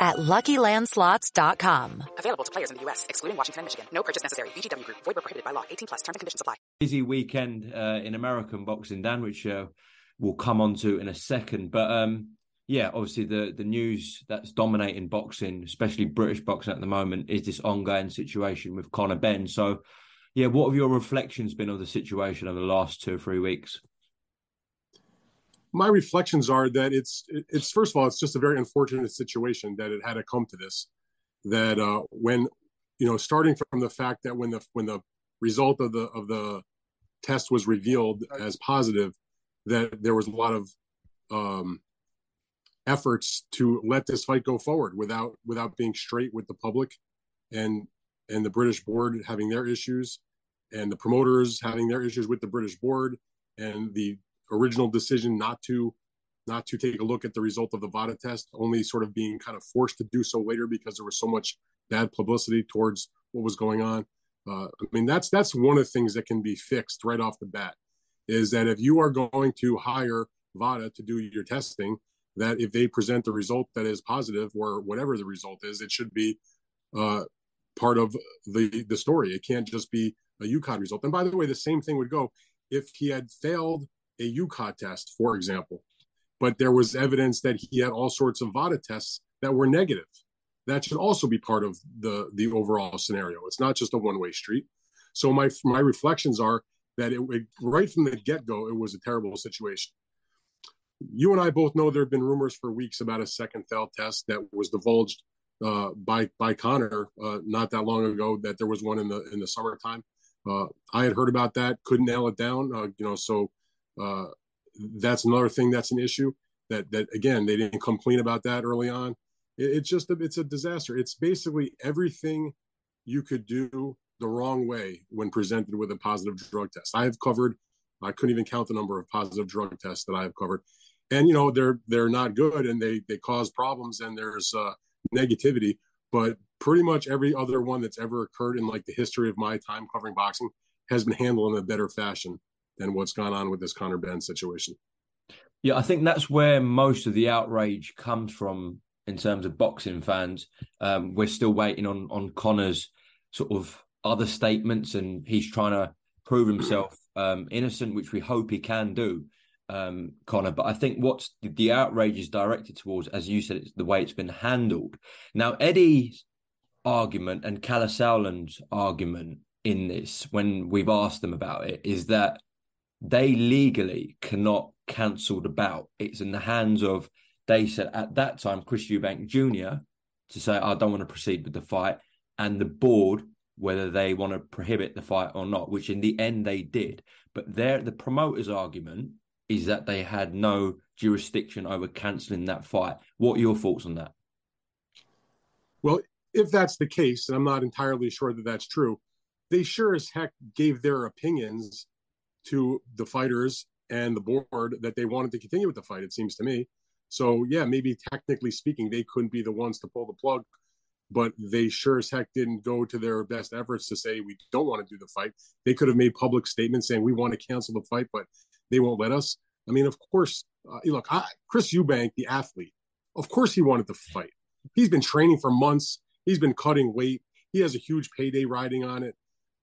at LuckyLandSlots.com. Available to players in the U.S., excluding Washington and Michigan. No purchase necessary. VGW Group. Void where prohibited by law. 18 plus. Terms and conditions apply. Busy weekend uh, in American boxing, Dan, which uh, we'll come on to in a second. But um, yeah, obviously the the news that's dominating boxing, especially British boxing at the moment, is this ongoing situation with Conor Benn. So, yeah, what have your reflections been of the situation over the last two or three weeks? My reflections are that it's it's first of all, it's just a very unfortunate situation that it had to come to this. That uh, when you know, starting from the fact that when the when the result of the of the test was revealed as positive, that there was a lot of um, efforts to let this fight go forward without without being straight with the public and and the British board having their issues and the promoters having their issues with the British board and the original decision not to not to take a look at the result of the VADA test, only sort of being kind of forced to do so later because there was so much bad publicity towards what was going on. Uh, I mean, that's that's one of the things that can be fixed right off the bat. Is that if you are going to hire VADA to do your testing, that if they present the result that is positive or whatever the result is, it should be uh, part of the the story. It can't just be a UKAD result. And by the way, the same thing would go if he had failed a UKAD test, for example, but there was evidence that he had all sorts of VADA tests that were negative. That should also be part of the the overall scenario. It's not just a one way street. So my my reflections are that it, it right from the get go, it was a terrible situation you and I both know there have been rumors for weeks about a second failed test that was divulged uh, by by Conor uh, not that long ago. That there was one in the in the summertime. Uh, I had heard about that, couldn't nail it down. Uh, you know, so uh, that's another thing that's an issue. That that again, they didn't complain about that early on. It, it's just a, it's a disaster. It's basically everything you could do the wrong way when presented with a positive drug test. I have covered. I couldn't even count the number of positive drug tests that I have covered and you know they're they're not good and they they cause problems and there's uh, negativity but pretty much every other one that's ever occurred in like the history of my time covering boxing has been handled in a better fashion than what's gone on with this Conor Benn situation. Yeah, I think that's where most of the outrage comes from in terms of boxing fans. Um, we're still waiting on on Conor's sort of other statements, and he's trying to prove himself um, innocent, which we hope he can do um, Conor. But I think what's the, the, outrage is directed towards, as you said, it's the way it's been handled. Now, Eddie's argument and Sauerland's argument in this, when we've asked them about it, is that they legally cannot cancel the bout. It's in the hands of, they said at that time, Chris Eubank Jr. to say, I don't want to proceed with the fight, and the board whether they want to prohibit the fight or not, which in the end they did. But there, the promoter's argument is that they had no jurisdiction over cancelling that fight. What are your thoughts on that? Well, if that's the case, and I'm not entirely sure that that's true, they sure as heck gave their opinions to the fighters and the board that they wanted to continue with the fight, it seems to me. So, yeah, maybe technically speaking, they couldn't be the ones to pull the plug but they sure as heck didn't go to their best efforts to say we don't want to do the fight. They could have made public statements saying we want to cancel the fight, but they won't let us. I mean, of course, uh, look, I, Chris Eubank, the athlete, of course he wanted to fight. He's been training for months. He's been cutting weight. He has a huge payday riding on it.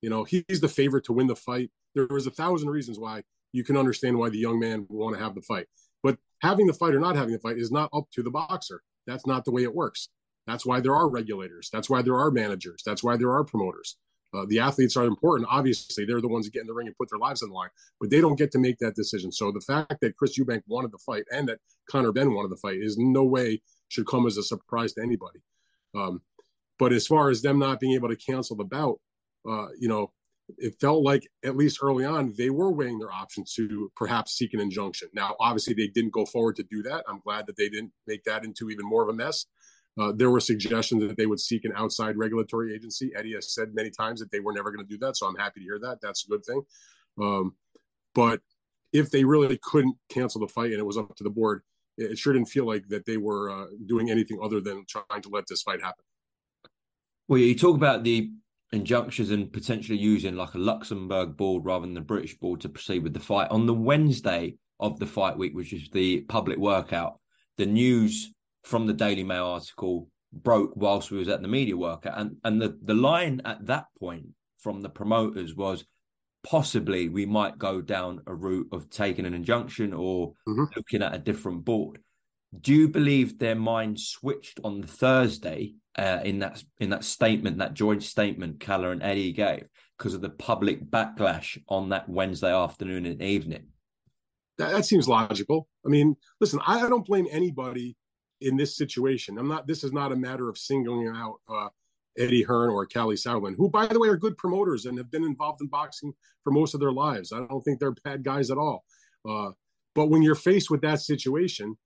You know, he's the favorite to win the fight. There was a thousand reasons why you can understand why the young man would want to have the fight. But having the fight or not having the fight is not up to the boxer. That's not the way it works. That's why there are regulators. That's why there are managers. That's why there are promoters. Uh, the athletes are important. Obviously, they're the ones that get in the ring and put their lives on the line, but they don't get to make that decision. So the fact that Chris Eubank wanted the fight and that Conor Benn wanted the fight is no way should come as a surprise to anybody. Um, but as far as them not being able to cancel the bout, uh, you know, it felt like at least early on they were weighing their options to perhaps seek an injunction. Now, obviously, they didn't go forward to do that. I'm glad that they didn't make that into even more of a mess. Uh, there were suggestions that they would seek an outside regulatory agency. Eddie has said many times that they were never going to do that, so I'm happy to hear that. That's a good thing. Um, but if they really couldn't cancel the fight and it was up to the board, it sure didn't feel like that they were uh, doing anything other than trying to let this fight happen. Well, you talk about the injunctions and potentially using like a Luxembourg board rather than the British board to proceed with the fight. On the Wednesday of the fight week, which is the public workout, the news from the Daily Mail article broke whilst we was at the media workout, and and the the line at that point from the promoters was possibly we might go down a route of taking an injunction or mm-hmm. looking at a different board. Do you believe their mind switched on the Thursday uh, in that in that statement, that joint statement Kalle and Eddie gave, because of the public backlash on that Wednesday afternoon and evening? That, that seems logical. I mean, listen, I, I don't blame anybody in this situation. I'm not. This is not a matter of singling out uh, Eddie Hearn or Kalle Sauerland, who, by the way, are good promoters and have been involved in boxing for most of their lives. I don't think they're bad guys at all. Uh, but when you're faced with that situation,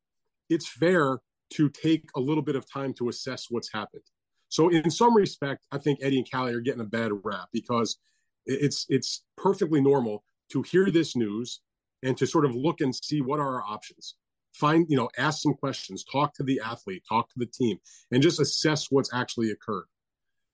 it's fair to take a little bit of time to assess what's happened. So, in some respect, I think Eddie and Kalle are getting a bad rap because it's it's perfectly normal to hear this news and to sort of look and see what are our options find you know ask some questions talk to the athlete talk to the team and just assess what's actually occurred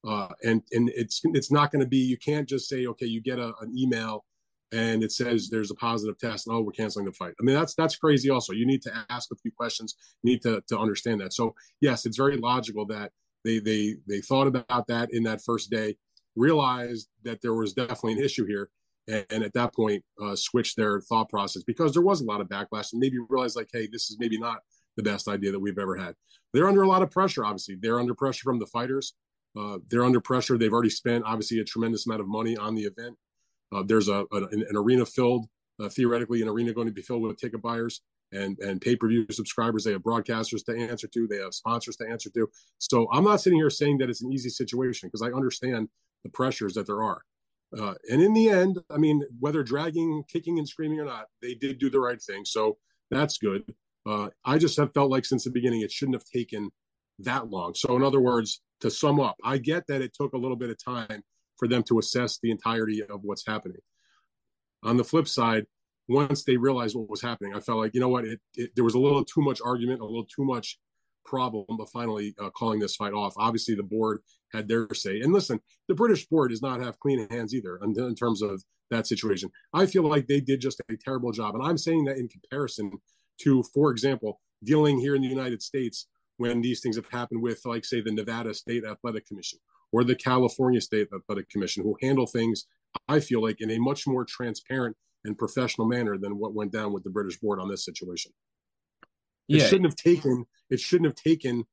uh, and and it's it's not going to be you can't just say okay you get a, an email and it says there's a positive test and oh we're canceling the fight. I mean that's that's crazy also. You need to ask a few questions you need to to understand that. So yes it's very logical that they they they thought about that in that first day realized that there was definitely an issue here and, and at that point uh, switch their thought process because there was a lot of backlash and maybe realized like hey this is maybe not the best idea that we've ever had. They're under a lot of pressure obviously. They're under pressure from the fighters. Uh, they're under pressure. They've already spent obviously a tremendous amount of money on the event uh, there's a, a an, arena filled uh, theoretically an arena going to be filled with ticket buyers and and pay-per-view subscribers they have broadcasters to answer to they have sponsors to answer to so i'm not sitting here saying that it's an easy situation because i understand the pressures that there are uh, and in the end, I mean, whether dragging, kicking, and screaming or not, they did do the right thing. So that's good. Uh, I just have felt like since the beginning, it shouldn't have taken that long. So, in other words, to sum up, I get that it took a little bit of time for them to assess the entirety of what's happening. On the flip side, once they realized what was happening, I felt like, you know what, it, it, there was a little too much argument, a little too much problem of finally uh, calling this fight off. Obviously, the board had their say. And listen, the British board does not have clean hands either in, in, terms of that situation. I feel like they did just a terrible job. And I'm saying that in comparison to, for example, dealing here in the United States when these things have happened with, like, say, the Nevada State Athletic Commission or the California State Athletic Commission, who handle things, I feel like, in a much more transparent and professional manner than what went down with the British board on this situation. Yeah. It shouldn't have taken it shouldn't have taken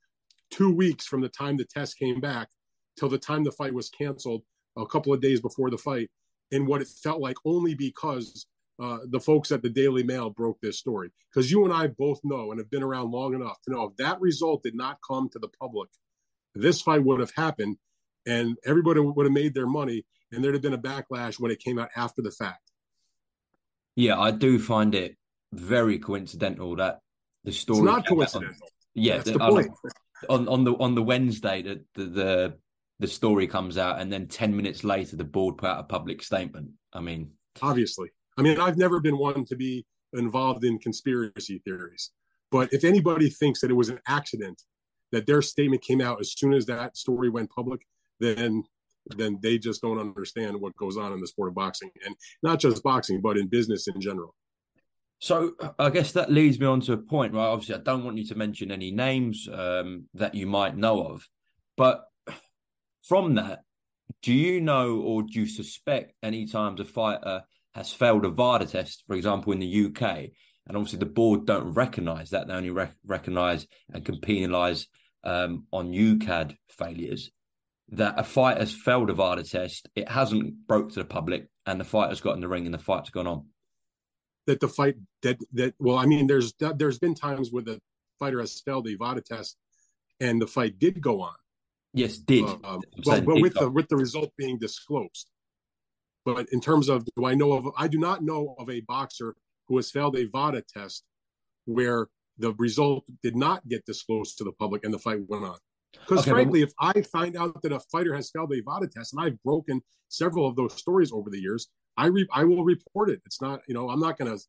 two weeks from the time the test came back till the time the fight was canceled a couple of days before the fight and what it felt like only because uh, the folks at the Daily Mail broke this story. Because you and I both know and have been around long enough to know if that result did not come to the public, this fight would have happened and everybody would have made their money and there'd have been a backlash when it came out after the fact. Yeah, I do find it very coincidental that the story. It's not coincidental. yeah, That's the, the um, point. On, on the on the Wednesday, the, the the the story comes out, and then ten minutes later, the board put out a public statement. I mean, obviously, I mean, I've never been one to be involved in conspiracy theories, but if anybody thinks that it was an accident that their statement came out as soon as that story went public, then then they just don't understand what goes on in the sport of boxing and not just boxing, but in business in general. So I guess that leads me on to a point, right? Obviously, I don't want you to mention any names um, that you might know of, but from that, do you know or do you suspect any times a fighter has failed a VADA test, for example, in the UK, and obviously the board don't recognise that; they only rec- recognise and can penalise um, on UKAD failures. That a fight has failed a VADA test, it hasn't broke to the public, and the fighter's got in the ring and the fight's gone on that the fight that that well, I mean, there's there's been times where the fighter has failed the VADA test, and the fight did go on. Yes, did. Uh, but, but with the with the result being disclosed. But in terms of do I know of I do not know of a boxer who has failed a VADA test where the result did not get disclosed to the public and the fight went on. Because okay, frankly, if I find out that a fighter has failed a VADA test, and I've broken several of those stories over the years, I re- I will report it. It's not, you know, I'm not going to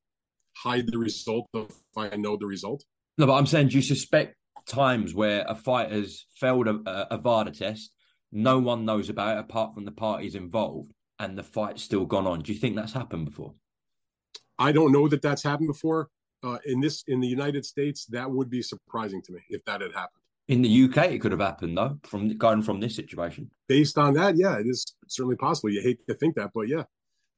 hide the result if I know the result. No, but I'm saying, do you suspect times where a fight has failed a, a VADA test, no one knows about it apart from the parties involved, and the fight's still gone on? Do you think that's happened before? I don't know that that's happened before. Uh, in this, in the United States, that would be surprising to me if that had happened. In the UK, it could have happened though, from going from this situation. Based on that, yeah, it is certainly possible. You hate to think that, but yeah,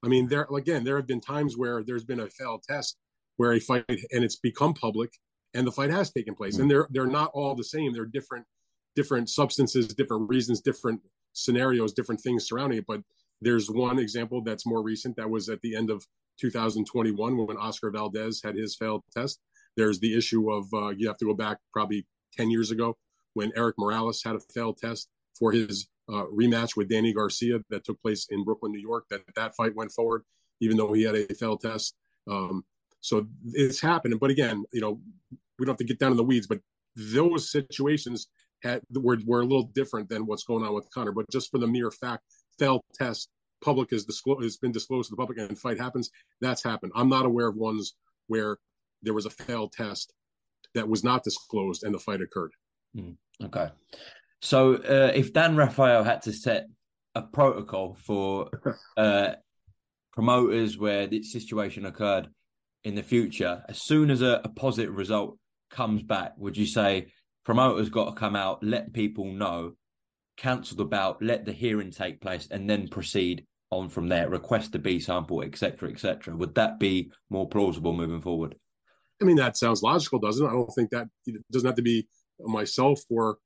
I mean, there again, there have been times where there's been a failed test where a fight and it's become public and the fight has taken place, and they're they're not all the same. They're different, different substances, different reasons, different scenarios, different things surrounding it. But there's one example that's more recent that was at the end of 2021 when Oscar Valdez had his failed test. There's the issue of uh, you have to go back probably 10 years ago when Erik Morales had a failed test for his uh, rematch with Danny Garcia that took place in Brooklyn, New York. That that fight went forward, even though he had a failed test. Um, so it's happening. But again, you know, we don't have to get down in the weeds, but those situations had, were were a little different than what's going on with Conor. But just for the mere fact, failed test, public has disclosed has been disclosed to the public, and fight happens. That's happened. I'm not aware of ones where there was a failed test that was not disclosed and the fight occurred. Mm, okay. So uh, if Dan Rafael had to set a protocol for uh, promoters where this situation occurred in the future, as soon as a, a positive result comes back, would you say promoters got to come out, let people know, cancel the bout, let the hearing take place, and then proceed on from there, request a B sample, etc., etc. Would that be more plausible moving forward? I mean, that sounds logical, doesn't it? I don't think that it doesn't have to be myself or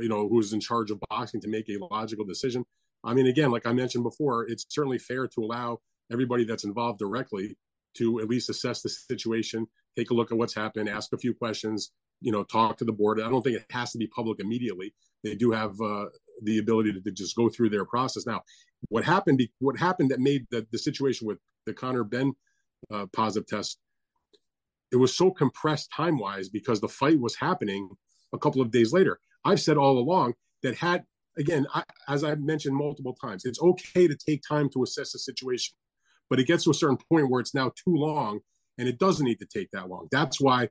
you know, who's in charge of boxing to make a logical decision. I mean, again, like I mentioned before, it's certainly fair to allow everybody that's involved directly to at least assess the situation, take a look at what's happened, ask a few questions, you know, talk to the board. I don't think it has to be public immediately. They do have uh, the ability to, to, just go through their process. Now, what happened? What happened that made the, the situation with the Conor Benn uh, positive test? It was so compressed time wise because the fight was happening a couple of days later. I've said all along that had again, I, as I've mentioned multiple times, it's okay to take time to assess a situation, but it gets to a certain point where it's now too long, and it doesn't need to take that long. That's why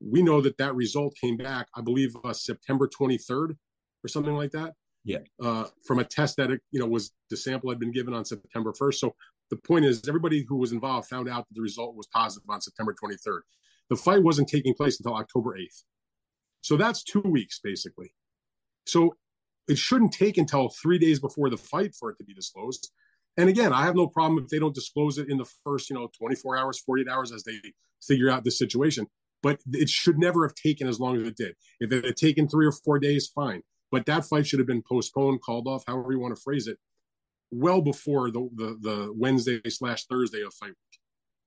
we know that that result came back, I believe, uh, September 23rd or something like that. Yeah. Uh, from a test that it, you know was the sample had been given on September 1st. So the point is, everybody who was involved found out that the result was positive on September 23rd. The fight wasn't taking place until October 8th. So that's two weeks basically. So it shouldn't take until three days before the fight for it to be disclosed. And again, I have no problem if they don't disclose it in the first, you know, 24 hours, 48 hours as they figure out the situation. But it should never have taken as long as it did. If it had taken three or four days, fine. But that fight should have been postponed, called off, however you want to phrase it, well before the the, the Wednesday slash Thursday of fight week.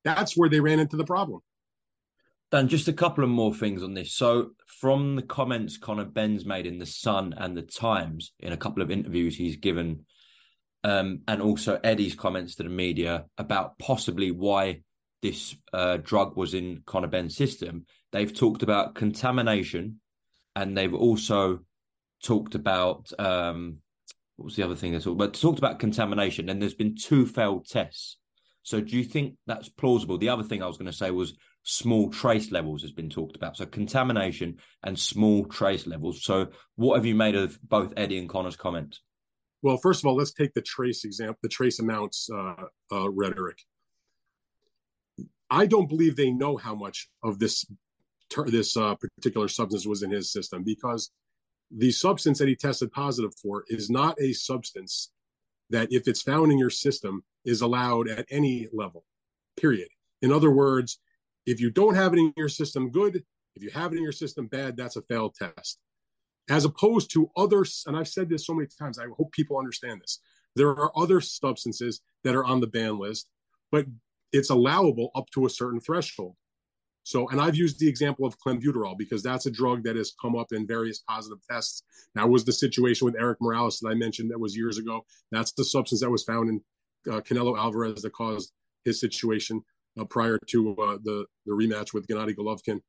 That's where they ran into the problem. Dan, just a couple of more things on this. So, from the comments Conor Benn's made in the Sun and the Times in a couple of interviews he's given, um, and also Eddie's comments to the media about possibly why this uh, drug was in Conor Benn's system, they've talked about contamination, and they've also talked about um, what was the other thing they talked about? Talked about contamination, and there's been two failed tests. So, do you think that's plausible? The other thing I was going to say was small trace levels has been talked about. So contamination and small trace levels. So what have you made of both Eddie and Conor's comments? Well, first of all, let's take the trace example, the trace amounts uh, uh, rhetoric. I don't believe they know how much of this this uh, particular substance was in his system because the substance that he tested positive for is not a substance that, if it's found in your system, is allowed at any level. Period. In other words, if you don't have it in your system, good. If you have it in your system, bad. That's a failed test. As opposed to others, and I've said this so many times, I hope people understand this. There are other substances that are on the ban list, but it's allowable up to a certain threshold. So, and I've used the example of clenbuterol because that's a drug that has come up in various positive tests. That was the situation with Erik Morales that I mentioned that was years ago. That's the substance that was found in uh, Canelo Alvarez that caused his situation uh, prior to uh, the, the rematch with Gennady Golovkin.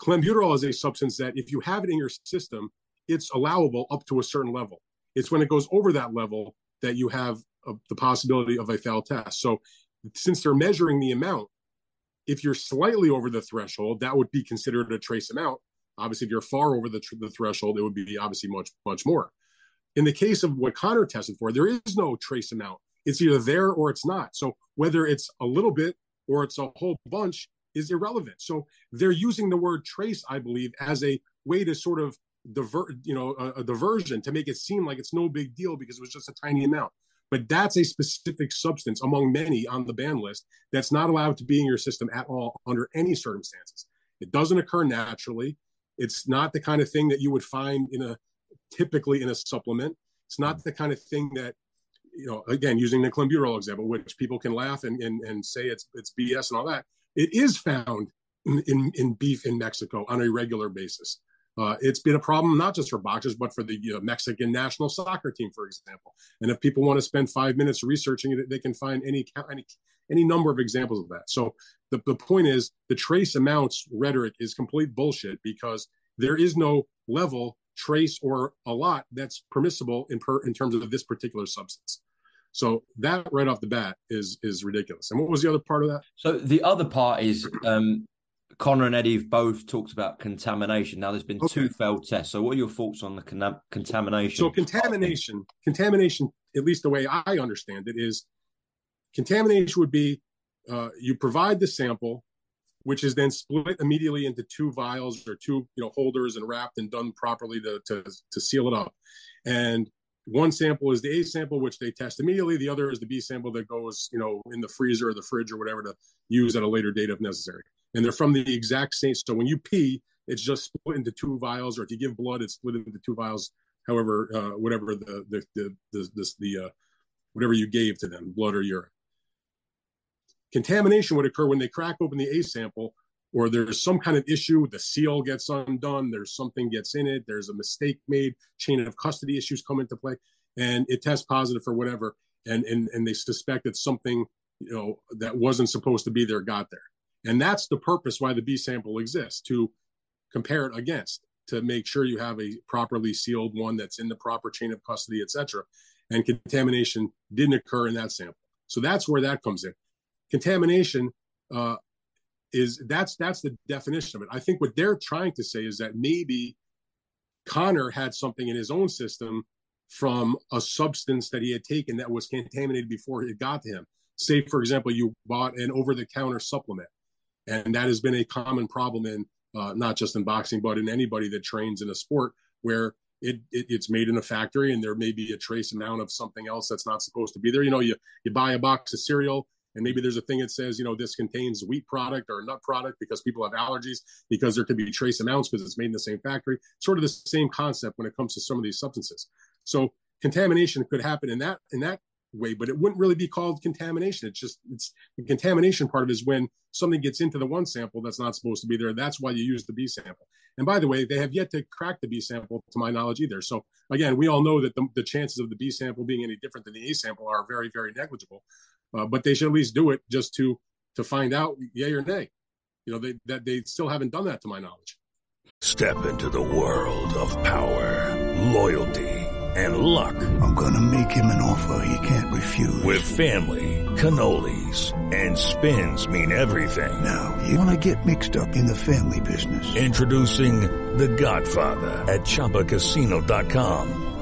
Clenbuterol is a substance that if you have it in your system, it's allowable up to a certain level. It's when it goes over that level that you have a, the possibility of a failed test. So, since they're measuring the amount, if you're slightly over the threshold, that would be considered a trace amount. Obviously, if you're far over the, the threshold, it would be obviously much, much more. In the case of what Conor tested for, there is no trace amount. It's either there or it's not. So whether it's a little bit or it's a whole bunch is irrelevant. So they're using the word trace, I believe, as a way to sort of divert, you know, a, a diversion to make it seem like it's no big deal because it was just a tiny amount but that's a specific substance among many on the ban list that's not allowed to be in your system at all under any circumstances. It doesn't occur naturally. It's not the kind of thing that you would find in a typically in a supplement. It's not the kind of thing that you know. Again, using the clenbuterol example, which people can laugh and and, and say it's it's BS and all that. It is found in, in, in beef in Mexico on a regular basis. Uh, it's been a problem not just for boxers, but for the Mexican national soccer team, for example. And if people want to spend five minutes researching it, they can find any any any number of examples of that. So the, the point is, the trace amounts rhetoric is complete bullshit because there is no level trace or a lot that's permissible in per in terms of this particular substance. So that right off the bat is is ridiculous. And what was the other part of that? So the other part is um, Conor and Eddie have both talked about contamination. Now, there's been okay. two failed tests. So, what are your thoughts on the con- contamination? So, contamination, contamination, at least the way I understand it, is contamination would be uh, you provide the sample, which is then split immediately into two vials or two you know holders and wrapped and done properly to to, to seal it up. And one sample is the A sample, which they test immediately. The other is the B sample that goes, you know, in the freezer or the fridge or whatever to use at a later date if necessary and they're from the exact same. So when you pee, it's just split into two vials, or if you give blood, it's split into two vials. However, uh, whatever the the the the, the, the uh, whatever you gave to them, blood or urine. Contamination would occur when they crack open the A sample, or there's some kind of issue. The seal gets undone. There's something gets in it. There's a mistake made. Chain of custody issues come into play, and it tests positive for whatever. And and and they suspect that something you know that wasn't supposed to be there got there and that's the purpose why the B sample exists to compare it against, to make sure you have a properly sealed one that's in the proper chain of custody, etc. And contamination didn't occur in that sample. So that's where that comes in. Contamination uh, is that's that's the definition of it. I think what they're trying to say is that maybe Conor had something in his own system from a substance that he had taken that was contaminated before it got to him. Say, for example, you bought an over the counter supplement and that has been a common problem in uh, not just in boxing, but in anybody that trains in a sport where it, it, it's made in a factory and there may be a trace amount of something else that's not supposed to be there. You know, you you buy a box of cereal and maybe there's a thing that says you know this contains wheat product or nut product because people have allergies because there could be trace amounts because it's made in the same factory. Sort of the same concept when it comes to some of these substances. So contamination could happen in that in that way, but it wouldn't really be called contamination. It's just it's the contamination part of is when something gets into the one sample that's not supposed to be there. That's why you use the B sample. And by the way, they have yet to crack the B sample, to my knowledge, either. So again, we all know that the, the chances of the B sample being any different than the A sample are very, very negligible. Uh, but they should at least do it just to to find out, yay or nay. You know, they that they still haven't done that, to my knowledge. Step into the world of power, loyalty and luck. I'm going to make him an offer he can't refuse. With family, cannolis, and spins mean everything. Now, you want to get mixed up in the family business. Introducing The Godfather at ChumbaCasino.com.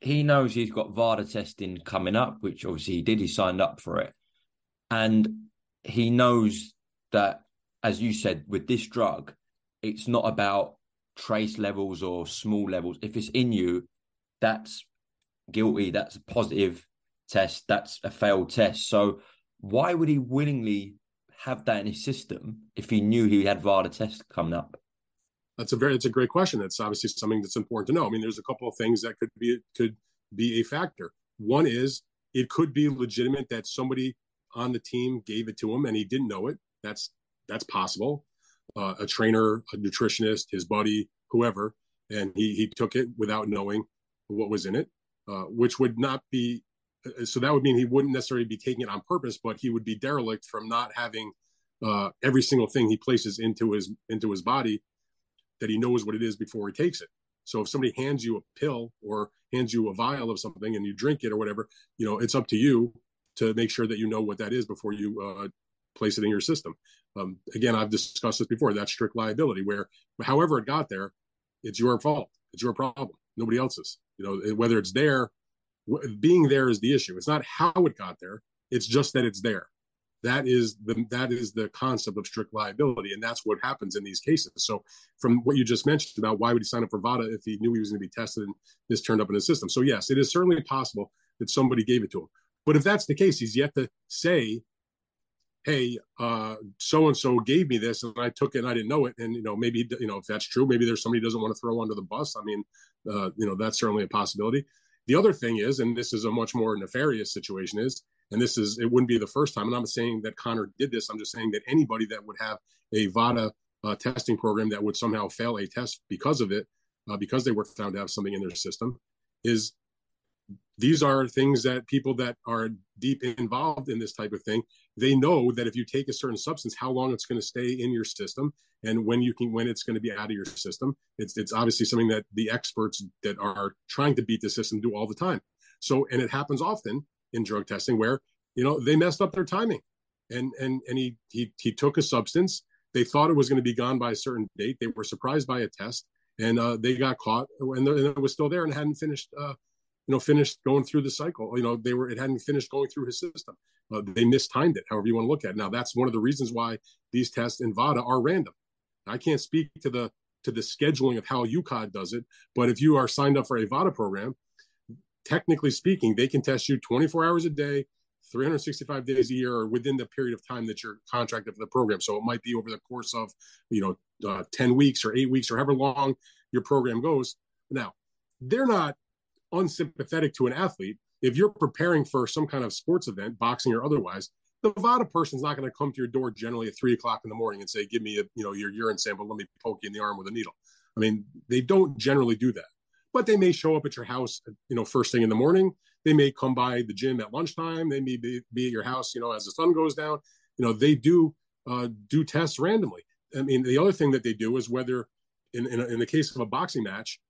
he knows he's got VADA testing coming up, which obviously he did, he signed up for it, and he knows that, as you said, with this drug, it's not about trace levels or small levels. If it's in you, that's guilty. That's a positive test. That's a failed test. So why would he willingly have that in his system if he knew he had VADA test coming up? That's a very it's a great question. That's obviously something that's important to know. I mean, there's a couple of things that could be could be a factor. One is it could be legitimate that somebody on the team gave it to him and he didn't know it. That's that's possible. Uh, a trainer, a nutritionist, his buddy, whoever, and he he took it without knowing what was in it, uh, which would not be. uh, So that would mean he wouldn't necessarily be taking it on purpose, but he would be derelict from not having uh, every single thing he places into his into his body that he knows what it is before he takes it. So if somebody hands you a pill or hands you a vial of something and you drink it or whatever, you know, it's up to you to make sure that you know what that is before you uh, place it in your system. Um, again, I've discussed this before. That's strict liability, where however it got there, it's your fault. It's your problem. Nobody else's. You know, whether it's there, being there is the issue. It's not how it got there. It's just that it's there. That is the that is the concept of strict liability, and that's what happens in these cases. So, from what you just mentioned about why would he sign up for VADA if he knew he was going to be tested and this turned up in his system? So, yes, it is certainly possible that somebody gave it to him. But if that's the case, he's yet to say, "Hey, so and so gave me this, and I took it, and I didn't know it." And you know, maybe you know if that's true, maybe there's somebody doesn't want to throw under the bus. I mean, uh, you know, that's certainly a possibility. The other thing is, and this is a much more nefarious situation, is, and this is it wouldn't be the first time. And I'm not saying that Conor did this. I'm just saying that anybody that would have a VADA uh, testing program that would somehow fail a test because of it, uh, because they were found to have something in their system, is these are things that people that are deep involved in this type of thing they know that if you take a certain substance how long it's going to stay in your system and when you can when it's going to be out of your system it's it's obviously something that the experts that are trying to beat the system do all the time so and it happens often in drug testing where you know they messed up their timing and and and he he he took a substance they thought it was going to be gone by a certain date they were surprised by a test and uh, they got caught and, and it was still there and hadn't finished uh, you know, finished going through the cycle. You know, they were it hadn't finished going through his system. Uh, they mistimed it, however you want to look at it. Now, that's one of the reasons why these tests in VADA are random. I can't speak to the to the scheduling of how UKAD does it, but if you are signed up for a VADA program, technically speaking, they can test you 24 hours a day, 365 days a year, or within the period of time that you're contracted for the program. So it might be over the course of, you know, uh, 10 weeks or eight weeks or however long your program goes. Now, they're not unsympathetic to an athlete. If you're preparing for some kind of sports event, boxing or otherwise, the VADA person's not going to come to your door generally at three o'clock in the morning and say, "Give me a you know your urine sample. Let me poke you in the arm with a needle." I mean, they don't generally do that, but they may show up at your house, you know, first thing in the morning. They may come by the gym at lunchtime. They may be, be at your house, you know, as the sun goes down. You know, they do uh, do tests randomly. I mean, the other thing that they do is whether, in in, in the case of a boxing match,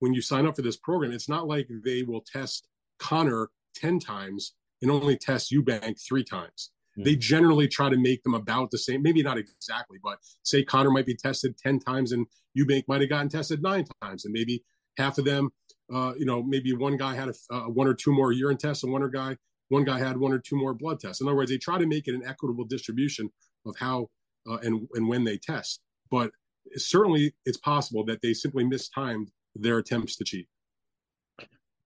when you sign up for this program, it's not like they will test Conor 10 times and only test Eubank three times. Mm-hmm. They generally try to make them about the same, maybe not exactly, but say Conor might be tested 10 times and Eubank might have gotten tested nine times. And maybe half of them, uh, you know, maybe one guy had a, uh, one or two more urine tests and one guy, one guy had one or two more blood tests. In other words, they try to make it an equitable distribution of how uh, and, and when they test. But certainly it's possible that they simply mistimed their attempts to cheat.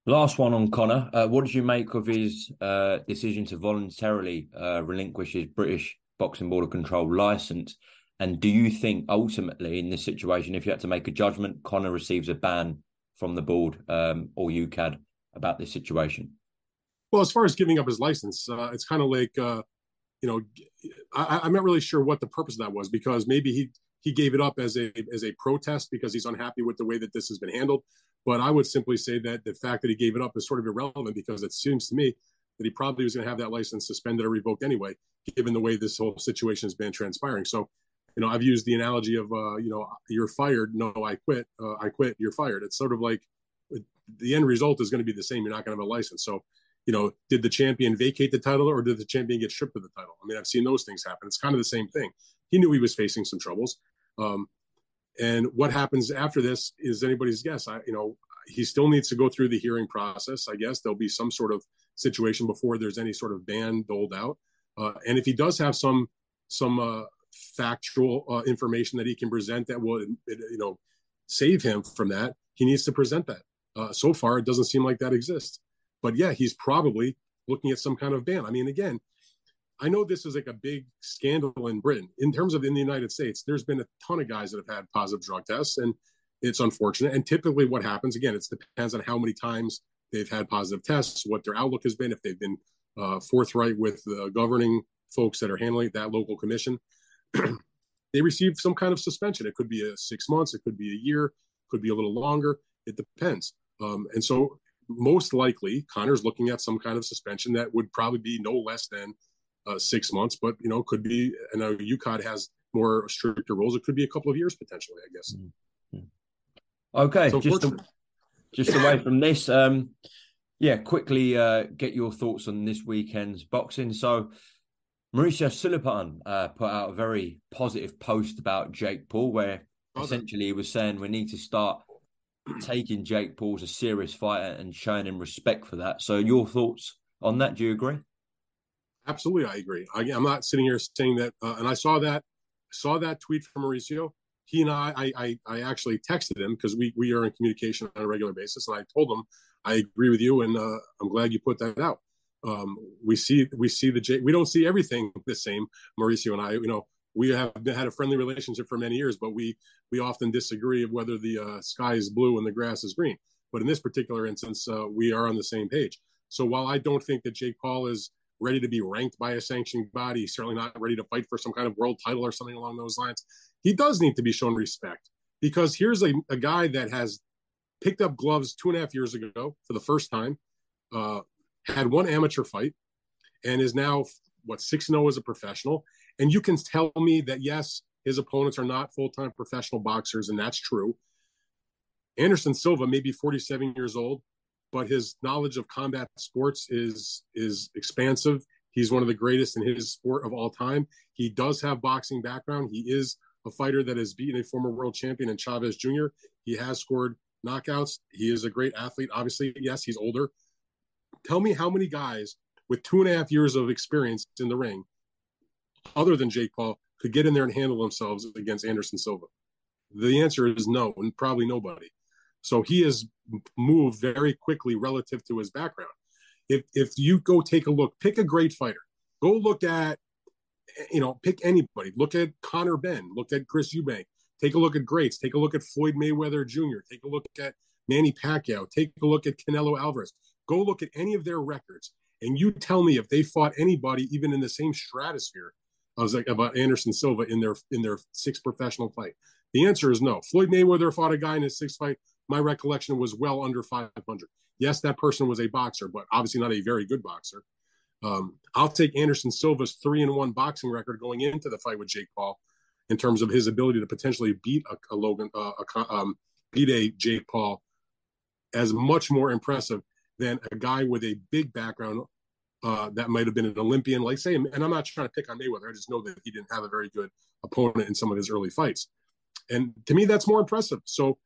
Last one on Conor. Uh, what did you make of his uh, decision to voluntarily uh, relinquish his British Boxing Board of Control license? And do you think ultimately in this situation, if you had to make a judgment, Conor receives a ban from the board um, or UKAD about this situation? Well, as far as giving up his license, uh, it's kind of like, uh, you know, I, I'm not really sure what the purpose of that was because maybe he he gave it up as a as a protest because he's unhappy with the way that this has been handled. But I would simply say that the fact that he gave it up is sort of irrelevant because it seems to me that he probably was going to have that license suspended or revoked anyway, given the way this whole situation has been transpiring. So, you know, I've used the analogy of, uh, you know, you're fired. No, I quit. Uh, I quit. You're fired. It's sort of like the end result is going to be the same. You're not going to have a license. So, you know, did the champion vacate the title or did the champion get stripped of the title? I mean, I've seen those things happen. It's kind of the same thing. He knew he was facing some troubles. Um, and what happens after this is anybody's guess. I, you know, he still needs to go through the hearing process. I guess there'll be some sort of situation before there's any sort of ban doled out. Uh, and if he does have some some uh, factual uh, information that he can present that will, you know, save him from that, he needs to present that. Uh, so far, it doesn't seem like that exists. But yeah, he's probably looking at some kind of ban. I mean, again, I know this is like a big scandal in Britain. In terms of in the United States, there's been a ton of guys that have had positive drug tests, and it's unfortunate. And typically, what happens again, it depends on how many times they've had positive tests, what their outlook has been, if they've been uh, forthright with the governing folks that are handling that local commission. they receive some kind of suspension. It could be a six months, it could be a year, could be a little longer. It depends. Um, and so, most likely, Conor's looking at some kind of suspension that would probably be no less than uh, six months, but you know, could be. I know UKAD has more stricter rules. It could be a couple of years potentially. I guess. Mm-hmm. Okay, so just a, just away from this, um, yeah, quickly uh, get your thoughts on this weekend's boxing. So, Mauricio Sulaiman uh, put out a very positive post about Jake Paul, where essentially he was saying we need to start taking Jake Paul as a serious fighter and showing him respect for that. So, your thoughts on that? Do you agree? Absolutely, I agree. I, am not sitting here saying that. Uh, and I saw that saw that tweet from Mauricio. He and I, I, I, I actually texted him because we we are in communication on a regular basis, and I told him I agree with you, and uh, I'm glad you put that out. Um, we see we see the we don't see everything the same. Mauricio and I, you know, we have had a friendly relationship for many years, but we we often disagree of whether the uh, sky is blue and the grass is green. But in this particular instance, uh, we are on the same page. So while I don't think that Jake Paul is ready to be ranked by a sanctioning body. Certainly not ready to fight for some kind of world title or something along those lines. He does need to be shown respect because here's a, a guy that has picked up gloves two and a half years ago for the first time, uh, had one amateur fight, and is now what six zero oh as a professional. And you can tell me that yes, his opponents are not full time professional boxers, and that's true. Anderson Silva may be 47 years old, but his knowledge of combat sports is is expansive. He's one of the greatest in his sport of all time. He does have boxing background. He is a fighter that has beaten a former world champion in Chavez Jr. He has scored knockouts. He is a great athlete. Obviously, yes, he's older. Tell me how many guys with two and a half years of experience in the ring, other than Jake Paul, could get in there and handle themselves against Anderson Silva? The answer is no, and probably nobody. So he has moved very quickly relative to his background. If if you go take a look, pick a great fighter. Go look at, you know, pick anybody. Look at Conor Benn. Look at Chris Eubank. Take a look at greats. Take a look at Floyd Mayweather Jr. Take a look at Manny Pacquiao. Take a look at Canelo Alvarez. Go look at any of their records, and you tell me if they fought anybody even in the same stratosphere. I was like about Anderson Silva in their in their sixth professional fight. The answer is no. Floyd Mayweather fought a guy in his sixth fight my recollection was well under 500. Yes, that person was a boxer, but obviously not a very good boxer. Um, I'll take Anderson Silva's three and one boxing record going into the fight with Jake Paul, in terms of his ability to potentially beat a, a Logan, uh, a, um, beat a Jake Paul, as much more impressive than a guy with a big background uh, that might have been an Olympian, like say, and I'm not trying to pick on Mayweather. I just know that he didn't have a very good opponent in some of his early fights, and to me, that's more impressive. So,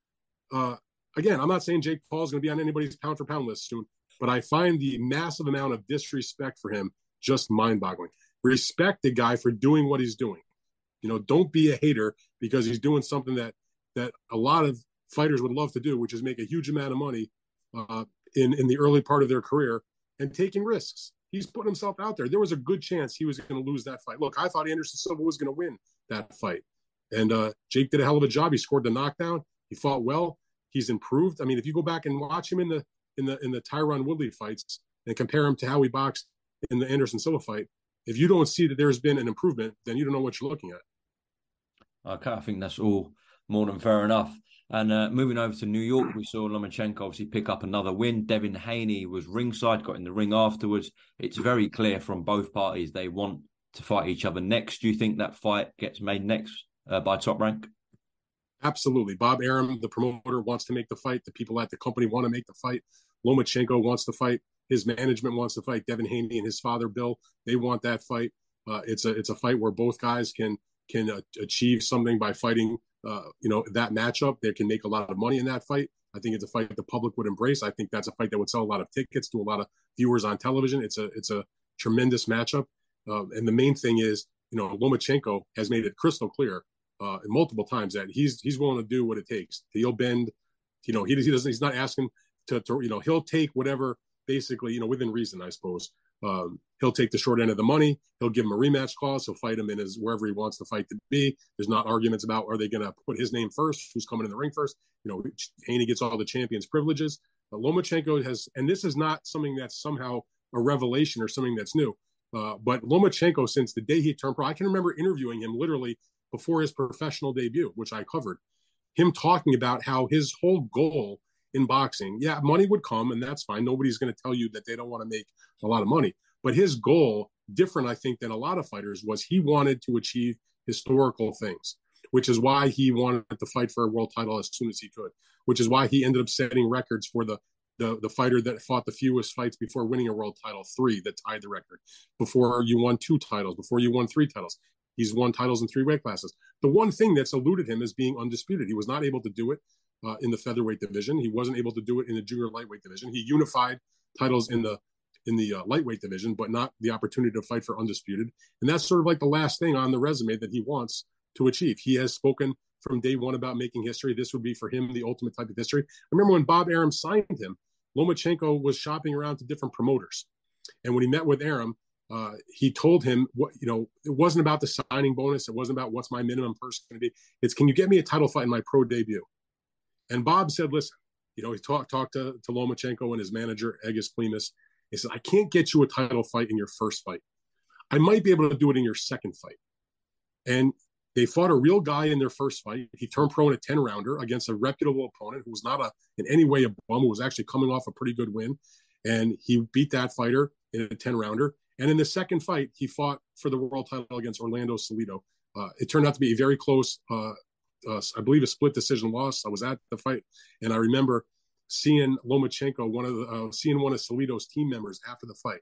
uh, again, I'm not saying Jake Paul is going to be on anybody's pound for pound list soon, but I find the massive amount of disrespect for him just mind boggling. Respect the guy for doing what he's doing. You know, don't be a hater because he's doing something that that a lot of fighters would love to do, which is make a huge amount of money uh, in in the early part of their career and taking risks. He's putting himself out there. There was a good chance he was going to lose that fight. Look, I thought Anderson Silva was going to win that fight, and uh, Jake did a hell of a job. He scored the knockdown. He fought well. He's improved. I mean, if you go back and watch him in the in the in the Tyron Woodley fights and compare him to how he boxed in the Anderson Silva fight, if you don't see that there's been an improvement, then you don't know what you're looking at. Okay, I think that's all more than fair enough. And uh, moving over to New York, we saw Lomachenko obviously pick up another win. Devin Haney was ringside, got in the ring afterwards. It's very clear from both parties they want to fight each other next. Do you think that fight gets made next uh, by Top Rank? Absolutely. Bob Arum, the promoter, wants to make the fight. The people at the company want to make the fight. Lomachenko wants to fight. His management wants to fight. Devin Haney and his father Bill, they want that fight. Uh, it's a it's a fight where both guys can can uh, achieve something by fighting uh, you know, that matchup. They can make a lot of money in that fight. I think it's a fight the public would embrace. I think that's a fight that would sell a lot of tickets to a lot of viewers on television. It's a it's a tremendous matchup. Uh, and the main thing is, you know, Lomachenko has made it crystal clear uh, multiple times that he's he's willing to do what it takes. He'll bend. You know, he, he doesn't. He's not asking to, to you know he'll take whatever basically you know within reason, I suppose. Um, he'll take the short end of the money. He'll give him a rematch clause. He'll fight him in his wherever he wants the fight to be. There's not arguments about are they going to put his name first, who's coming in the ring first. You know, Haney gets all the champions' privileges. But Lomachenko has, and this is not something that's somehow a revelation or something that's new. Uh, but Lomachenko, since the day he turned pro, I can remember interviewing him literally before his professional debut, which I covered. Him talking about how his whole goal in boxing. Yeah, money would come, and that's fine. Nobody's going to tell you that they don't want to make a lot of money. But his goal, different, I think, than a lot of fighters, was he wanted to achieve historical things, which is why he wanted to fight for a world title as soon as he could, which is why he ended up setting records for the the, the fighter that fought the fewest fights before winning a world title, three that tied the record. Before you won two titles, before you won three titles. He's won titles in three weight classes. The one thing that's eluded him is being undisputed. He was not able to do it uh, in the featherweight division. He wasn't able to do it in the junior lightweight division. He unified titles in the in the uh, lightweight division, but not the opportunity to fight for undisputed. And that's sort of like the last thing on the resume that he wants to achieve. He has spoken from day one about making history. This would be for him the ultimate type of history. I remember when Bob Arum signed him, Lomachenko was shopping around to different promoters. And when he met with Arum, uh, he told him what you know it wasn't about the signing bonus it wasn't about what's my minimum purse going to be it's can you get me a title fight in my pro debut and Bob said, listen, you know, he talked to, to Lomachenko and his manager, Egis Klimas. He said, I can't get you a title fight in your first fight. I might be able to do it in your second fight. And they fought a real guy in their first fight. He turned pro in a 10 rounder against a reputable opponent who was not a in any way a bum, who was actually coming off a pretty good win. And he beat that fighter in a 10 rounder. And in the second fight, he fought for the world title against Orlando Salido. Uh, it turned out to be a very close uh, uh, I believe a split decision loss. I was at the fight, and I remember seeing Lomachenko, one of the uh, seeing one of Salido's team members after the fight,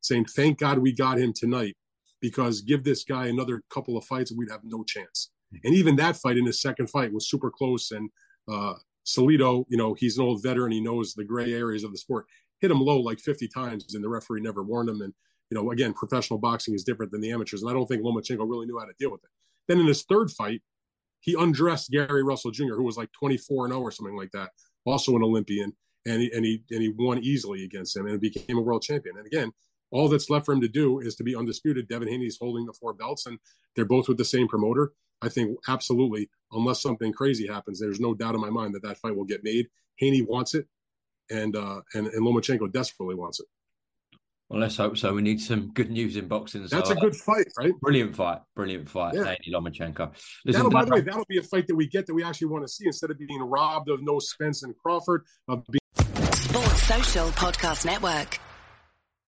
saying, "Thank God we got him tonight, because give this guy another couple of fights, we'd have no chance." And even that fight in his second fight was super close. And uh, Salido, you know, he's an old veteran. He knows the gray areas of the sport. Hit him low like 50 times, and the referee never warned him. And you know, again, professional boxing is different than the amateurs, and I don't think Lomachenko really knew how to deal with it. Then in his third fight, he undressed Gary Russell Jr., who was like 24 and 0 or something like that, also an Olympian, and he and he and he won easily against him and became a world champion. And again, all that's left for him to do is to be undisputed. Devin Haney's holding the four belts, and they're both with the same promoter. I think absolutely, unless something crazy happens, there's no doubt in my mind that that fight will get made. Haney wants it, and uh, and and Lomachenko desperately wants it. Well, let's hope so. We need some good news in boxing. That's so, a good fight, right? Brilliant fight. Brilliant fight. Yeah. Haney Lomachenko. Listen, that'll, by the way, that'll be a fight that we get that we actually want to see instead of being robbed of no Spence and Crawford. Of being- Sports Social Podcast Network.